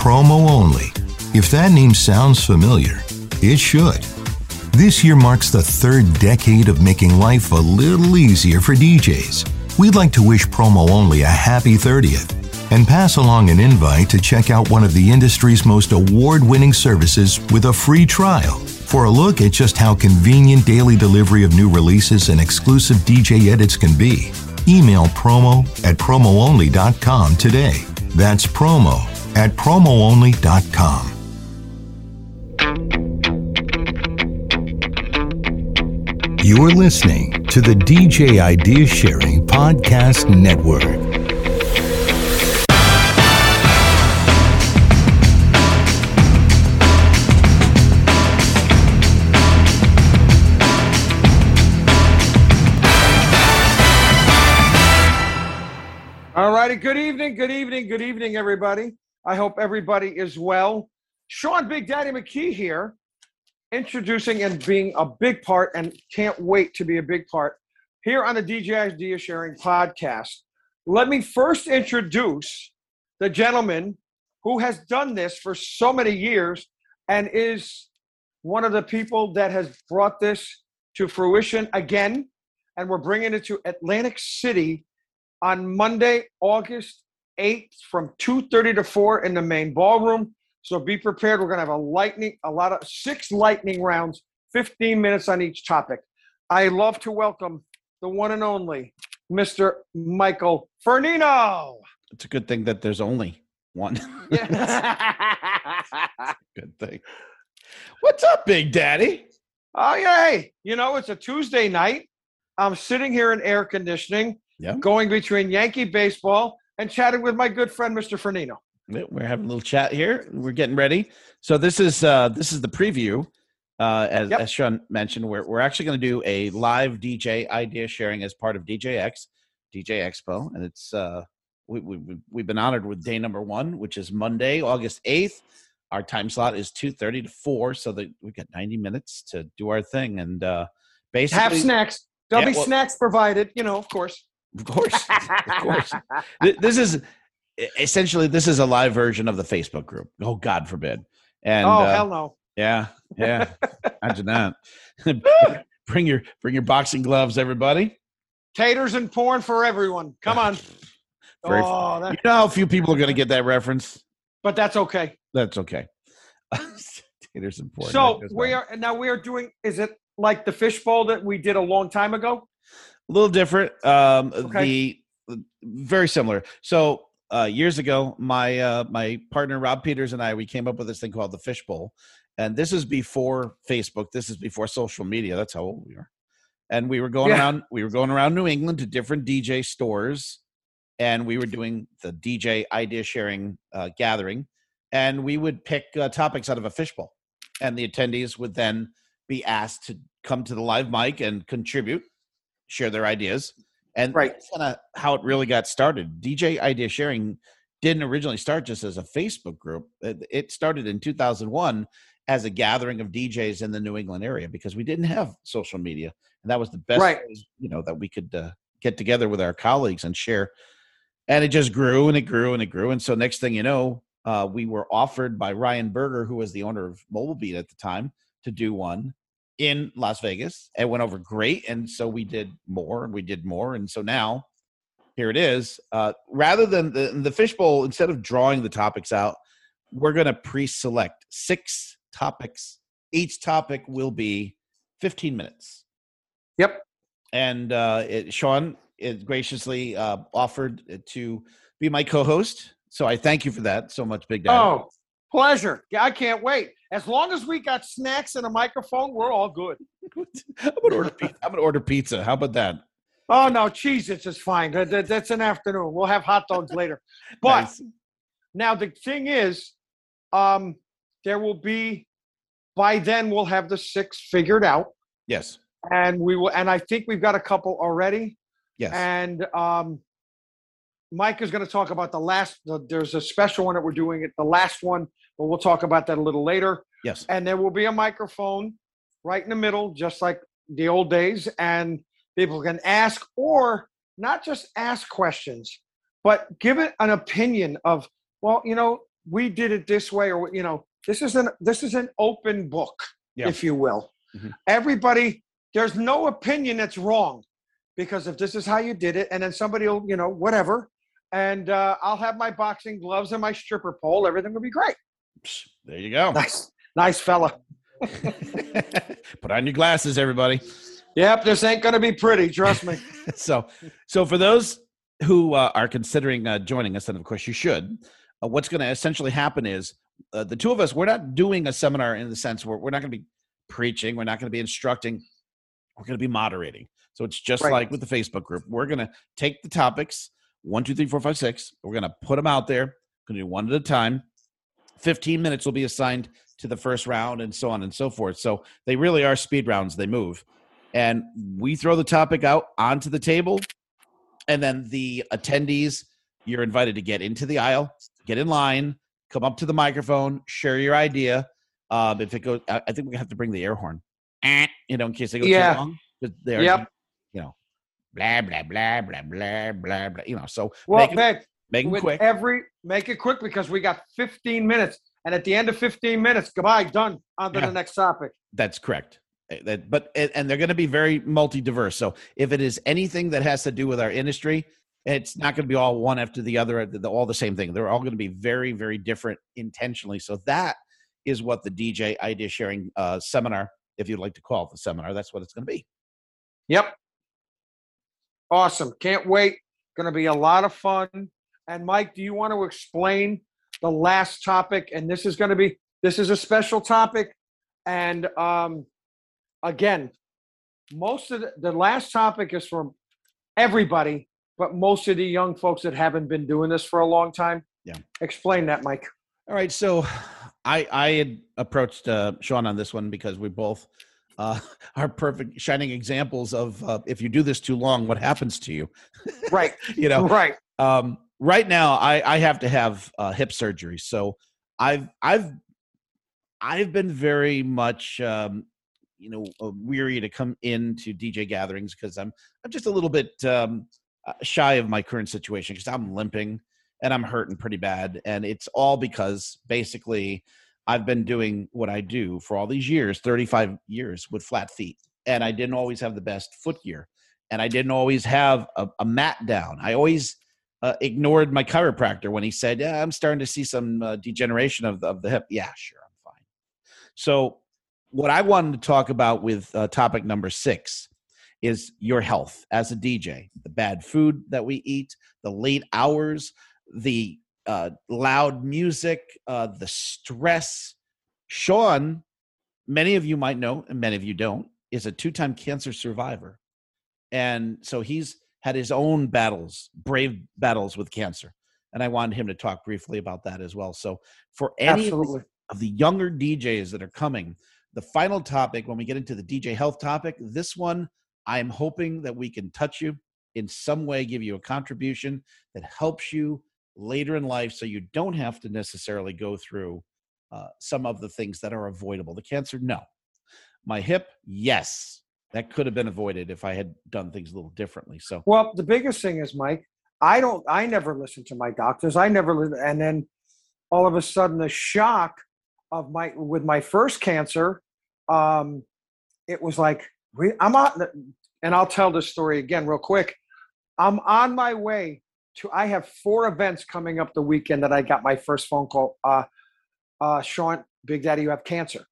Promo Only. If that name sounds familiar, it should. This year marks the third decade of making life a little easier for DJs. We'd like to wish Promo Only a happy 30th and pass along an invite to check out one of the industry's most award winning services with a free trial. For a look at just how convenient daily delivery of new releases and exclusive DJ edits can be, email promo at promoonly.com today. That's promo at promoonly.com. You're listening to the DJ Idea Sharing Podcast Network. All righty. Good evening. Good evening. Good evening, everybody. I hope everybody is well. Sean Big Daddy McKee here, introducing and being a big part, and can't wait to be a big part here on the DJ Idea Sharing podcast. Let me first introduce the gentleman who has done this for so many years and is one of the people that has brought this to fruition again. And we're bringing it to Atlantic City on Monday, August 8th from 2:30 to 4 in the main ballroom. So be prepared. We're going to have a lightning a lot of six lightning rounds, 15 minutes on each topic. I love to welcome the one and only Mr. Michael Fernino. It's a good thing that there's only one. Good thing. What's up, Big Daddy? oh yeah, hey, you know, it's a Tuesday night. I'm sitting here in air conditioning, Yeah. going between Yankee baseball and chatting with my good friend Mr. Fernino. We're having a little chat here. We're getting ready. So this is uh this is the preview. Uh, as, Yep. as Sean mentioned, we're we're actually going to do a live DJ idea sharing as part of DJX, DJ Expo, and it's uh we, we we- we've been honored with day number one, which is Monday, August eighth. Our time slot is two thirty to four, so that we got ninety minutes to do our thing, and uh basically, Have snacks. There'll Yeah, be well- snacks provided, you know, of course. Of course, of course. This is essentially this is a live version of the Facebook group. Oh God forbid. And oh uh, hell no. yeah, yeah. Imagine that. bring your bring your boxing gloves, everybody. Taters and porn for everyone. Come on. Very oh, You know how few people are going to get that reference. but that's okay. That's okay. Taters and porn. So we are now we are doing. Is it like the fishbowl that we did a long time ago? A little different. Um, Okay. The very similar. So uh, years ago, my uh, my partner Rob Peters and I we came up with this thing called the Fishbowl, and this is before Facebook. This is before social media. That's how old we are. And we were going Yeah. around. We were going around New England to different DJ stores, and we were doing the DJ idea sharing uh, gathering, and we would pick uh, topics out of a fishbowl, and the attendees would then be asked to come to the live mic and contribute share their ideas. And Right. that's kind of how it really got started. DJ idea sharing didn't originally start just as a Facebook group. It, started in 2001 as a gathering of DJs in the New England area because we didn't have social media, and that was the best, Right. ways, you know, that we could uh, get together with our colleagues and share. And it just grew and it grew and it grew. And so next thing you know, uh, we were offered by Ryan Burger, who was the owner of Mobile Beat at the time, to do one in Las Vegas. It went over great, and so we did more and we did more, and so now here it is. Uh, rather than the the fishbowl, instead of drawing the topics out, we're going to pre-select six topics. Each topic will be 15 minutes. Yep. And uh, it, Sean it graciously uh, offered to be my co-host, so I thank you for that so much, Big Daddy. Oh, pleasure. Yeah, I can't wait. As long as we got snacks and a microphone, we're all good. I'm gonna order pizza. I'm gonna order pizza. How about that? Oh no, cheese it's just fine. That- that- that's an afternoon. We'll have hot dogs later. But Nice. now the thing is, um, there will be by then we'll have the six figured out, yes, and we will. And I think we've got a couple already. yes. And um, Mike is going to talk about the last. The, there's a special one that we're doing it. The last one, but we'll talk about that a little later. Yes. And there will be a microphone right in the middle, just like the old days, and people can ask or not just ask questions, but give it an opinion of, well, you know, we did it this way, or you know, this is an this is an open book, Yeah. if you will. Mhm. Everybody, there's no opinion that's wrong, because if this is how you did it, and then somebody will, you know, whatever, and uh, I'll have my boxing gloves and my stripper pole, everything will be great. There you go. Nice, nice fella. Put on your glasses, everybody. Yep, this ain't gonna be pretty. Trust me. so so for those who uh, are considering uh, joining us and of course you should uh, what's going to essentially happen is uh, the two of us we're not doing a seminar in the sense where we're not going to be preaching we're not going to be instructing we're going to be moderating so it's just Right. like with the facebook group we're going to take the topics one two three four five six we're going to put them out there going to do one at a time 15 minutes will be assigned to the first round and so on and so forth. So they really are speed rounds. They move. And we throw the topic out onto the table. And then the attendees you're invited to get into the aisle get in line come up to the microphone share your idea. Um, if it goes i think we have to bring the air horn you know in case they go Yeah. too long they're Yep. you know blah blah blah blah blah blah blah you know so Well, Vic, make with quick every make it quick because we got 15 minutes, and at the end of 15 minutes, goodbye, done. On to Yeah. the next topic. That's correct. Uh, That, but and and they're going to be very multi-diverse. So if it is anything that has to do with our industry, it's not going to be all one after the other, the- the- all the same thing. They're all going to be very, very different intentionally. So that is what the DJ idea sharing uh, seminar, if you'd like to call it the seminar, that's what it's going to be. Yep. Awesome. Can't wait. Going to be a lot of fun. And Mike, do you want to explain the last topic? And this is going to be this is a special topic. And um, again, most of the, the last topic is from everybody, but most of the young folks that haven't been doing this for a long time. Yeah. Explain that, Mike. All right, so I I had approached uh, Sean on this one because we both uh, are perfect shining examples of uh, if you do this too long, what happens to you? Right. you know, Right. um, right now I, I have to have uh, hip surgery. So i've i've i've been very much um, you know uh, weary to come into dj gatherings because i'm i'm just a little bit um, uh, shy of my current situation because i'm limping and i'm hurting pretty bad. And it's all because basically i've been doing what i do for all these years 35 years with flat feet. And i didn't always have the best foot gear. And i didn't always have a, a mat down. I always uh, ignored my chiropractor when he said, "Yeah, I'm starting to see some uh, degeneration of the, of the hip." Yeah, sure, I'm fine. So, what I wanted to talk about with uh, topic number six is your health as a DJ, the bad food that we eat, the late hours, the uh, loud music, uh, the stress. Sean, many of you might know, and many of you don't, is a two-time cancer survivor, and so he's had his own battles, brave battles with cancer. And I wanted him to talk briefly about that as well. So, for any of the- Absolutely. of the younger DJs that are coming, the final topic, when we get into the DJ health topic, this one, I'm hoping that we can touch you in some way, give you a contribution that helps you later in life so you don't have to necessarily go through uh, some of the things that are avoidable. The cancer, no. My hip, yes. That could have been avoided if I had done things a little differently. So, Well, the biggest thing is, Mike, I don't, I never listened to my doctors. I never, and then all of a sudden, the shock of my, with my first cancer, um, it was like, I'm on, and I'll tell this story again real quick. I'm on my way to, I have four events coming up the weekend that I got my first phone call. Uh, uh, Sean, Big Daddy, you have cancer.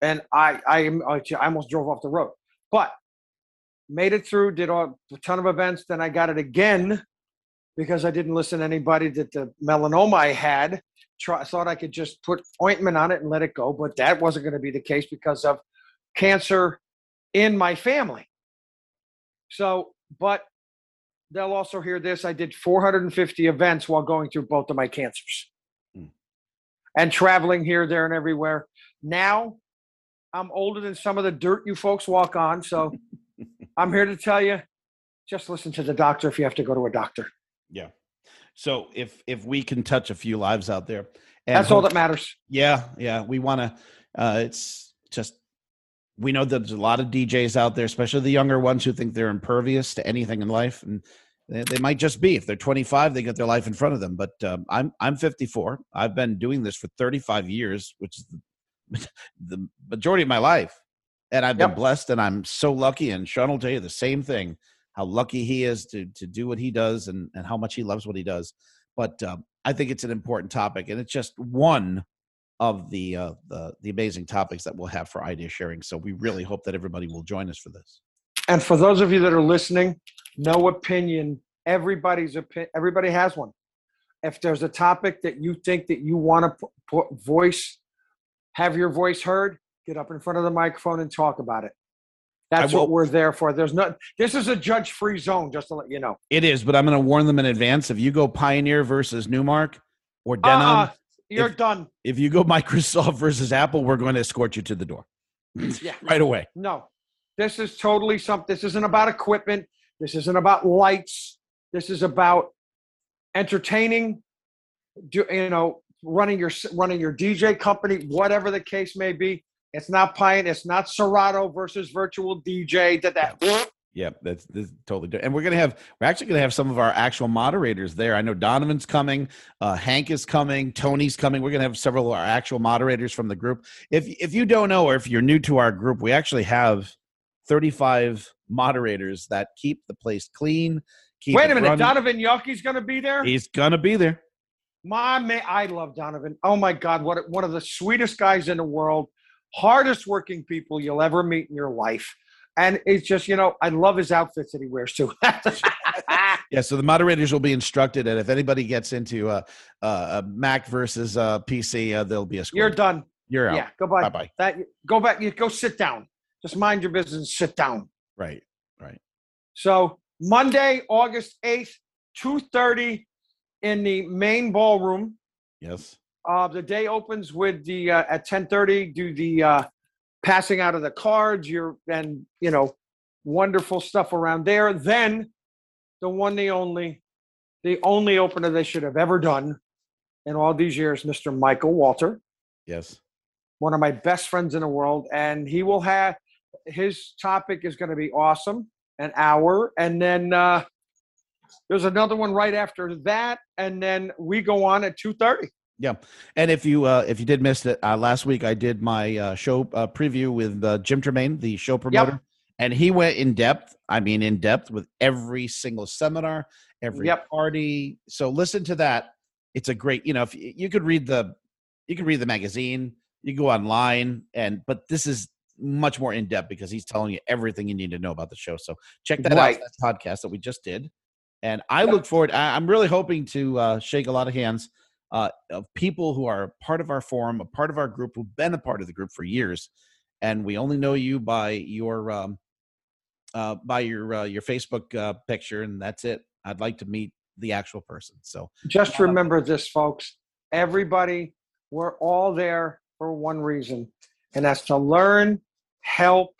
And I, I, I almost drove off the road, but made it through, did a ton of events. Then I got it again because I didn't listen to anybody that the melanoma I had. Try, thought I could just put ointment on it and let it go, but that wasn't going to be the case because of cancer in my family. So, but they'll also hear this. I did 450 events while going through both of my cancers Hmm. and traveling here, there, and everywhere. Now I'm older than some of the dirt you folks walk on. So I'm here to tell you just listen to the doctor if you have to go to a doctor. yeah. So if if we can touch a few lives out there, and That's all that matters. Yeah, yeah. We want to. Uh, it's just we know that there's a lot of DJs out there, especially the younger ones who think they're impervious to anything in life, and They, they might just be. If they're 25, they got their life in front of them. But um, I'm I'm 54. I've been doing this for 35 years, which is the, majority of my life, and I've been Yep. blessed. And I'm so lucky. And Sean will tell you the same thing: how lucky he is to to do what he does, and and how much he loves what he does. But um, I think it's an important topic, and it's just one of the uh, the the amazing topics that we'll have for idea sharing. So we really hope that everybody will join us for this. And for those of you that are listening, no opinion. Everybody's opinion. Everybody has one. If there's a topic that you think that you want to put voice, have your voice heard, get up in front of the microphone and talk about it. That's what we're there for. There's no. This is a judge-free zone, just to let you know. It is, but I'm going to warn them in advance. If you go Pioneer versus Numark or uh-uh, Denon, Uh-uh, you're if- done. if you go Microsoft versus Apple, we're going to escort you to the door Yeah. right away. No, this is totally something. This isn't about equipment. This isn't about lights. This is about entertaining. Do you know running your running your DJ company, whatever the case may be. It's not Pine. It's not Serato versus Virtual DJ. That that. Yeah, that's, that's totally different. And we're going to have, we're actually going to have some of our actual moderators there. I know Donovan's coming, uh, Hank is coming, Tony's coming. We're going to have several of our actual moderators from the group. If if you don't know, or if you're new to our group, we actually have 35 moderators that keep the place clean. Keep Wait a minute, running. Donovan Yucky's going to be there. He's going to be there. My man, I love Donovan. Oh my God, what one of the sweetest guys in the world, hardest working people you'll ever meet in your life. And it's just, you know, I love his outfits that he wears too. Yeah, so the moderators will be instructed, and if anybody gets into uh, uh, a Mac versus uh, PC, uh, there'll be a score. You're done. You're out. Yeah, go. Bye bye. That go back. You go sit down. Just mind your business. Sit down. Right. Right. So Monday, August eighth, two thirty, in the main ballroom. Yes. Uh, the day opens with the uh, at ten thirty. Do the uh, passing out of the cards. You're and you know wonderful stuff around there. Then the one, the only, the only opener they should have ever done in all these years, Mr. Michael Walter. Yes. one of my best friends in the world, and he will have his topic is going to be awesome, an hour, and then uh, there's another one right after that, and then we go on at two thirty. Yeah, And if you uh, if you did miss it uh, last week, I did my uh, show uh, preview with uh, Jim Tremayne, the show promoter, and he went in depth. I mean, in depth with every single seminar, every Yep. party. So listen to that. It's a great. You know, if you, you could read the you could read the magazine, you go online, and but this is much more in depth because he's telling you everything you need to know about the show. So check that Right. out. That podcast that we just did, and I look forward. I, I'm really hoping to uh, shake a lot of hands uh, of people who are part of our forum, a part of our group, who've been a part of the group for years, and we only know you by your um, uh, by your uh, your Facebook uh, picture, and that's it. I'd like to meet the actual person. So Just remember this, folks. Everybody, we're all there for one reason, and that's to learn, help,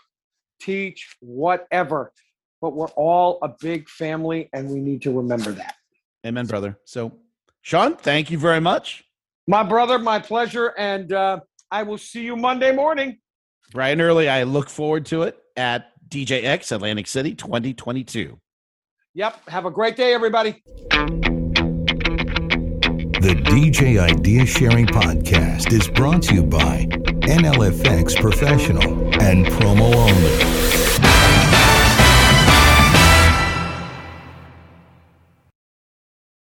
teach, whatever. But we're all a big family, and we need to remember that. Amen, brother. So, Sean, thank you very much. My brother, my pleasure, and uh, I will see you Monday morning. Brian Early, I look forward to it at DJX Atlantic City 2022. Yep. Have a great day, everybody. The DJ Idea Sharing Podcast is brought to you by NLFX Professional and Promo Only.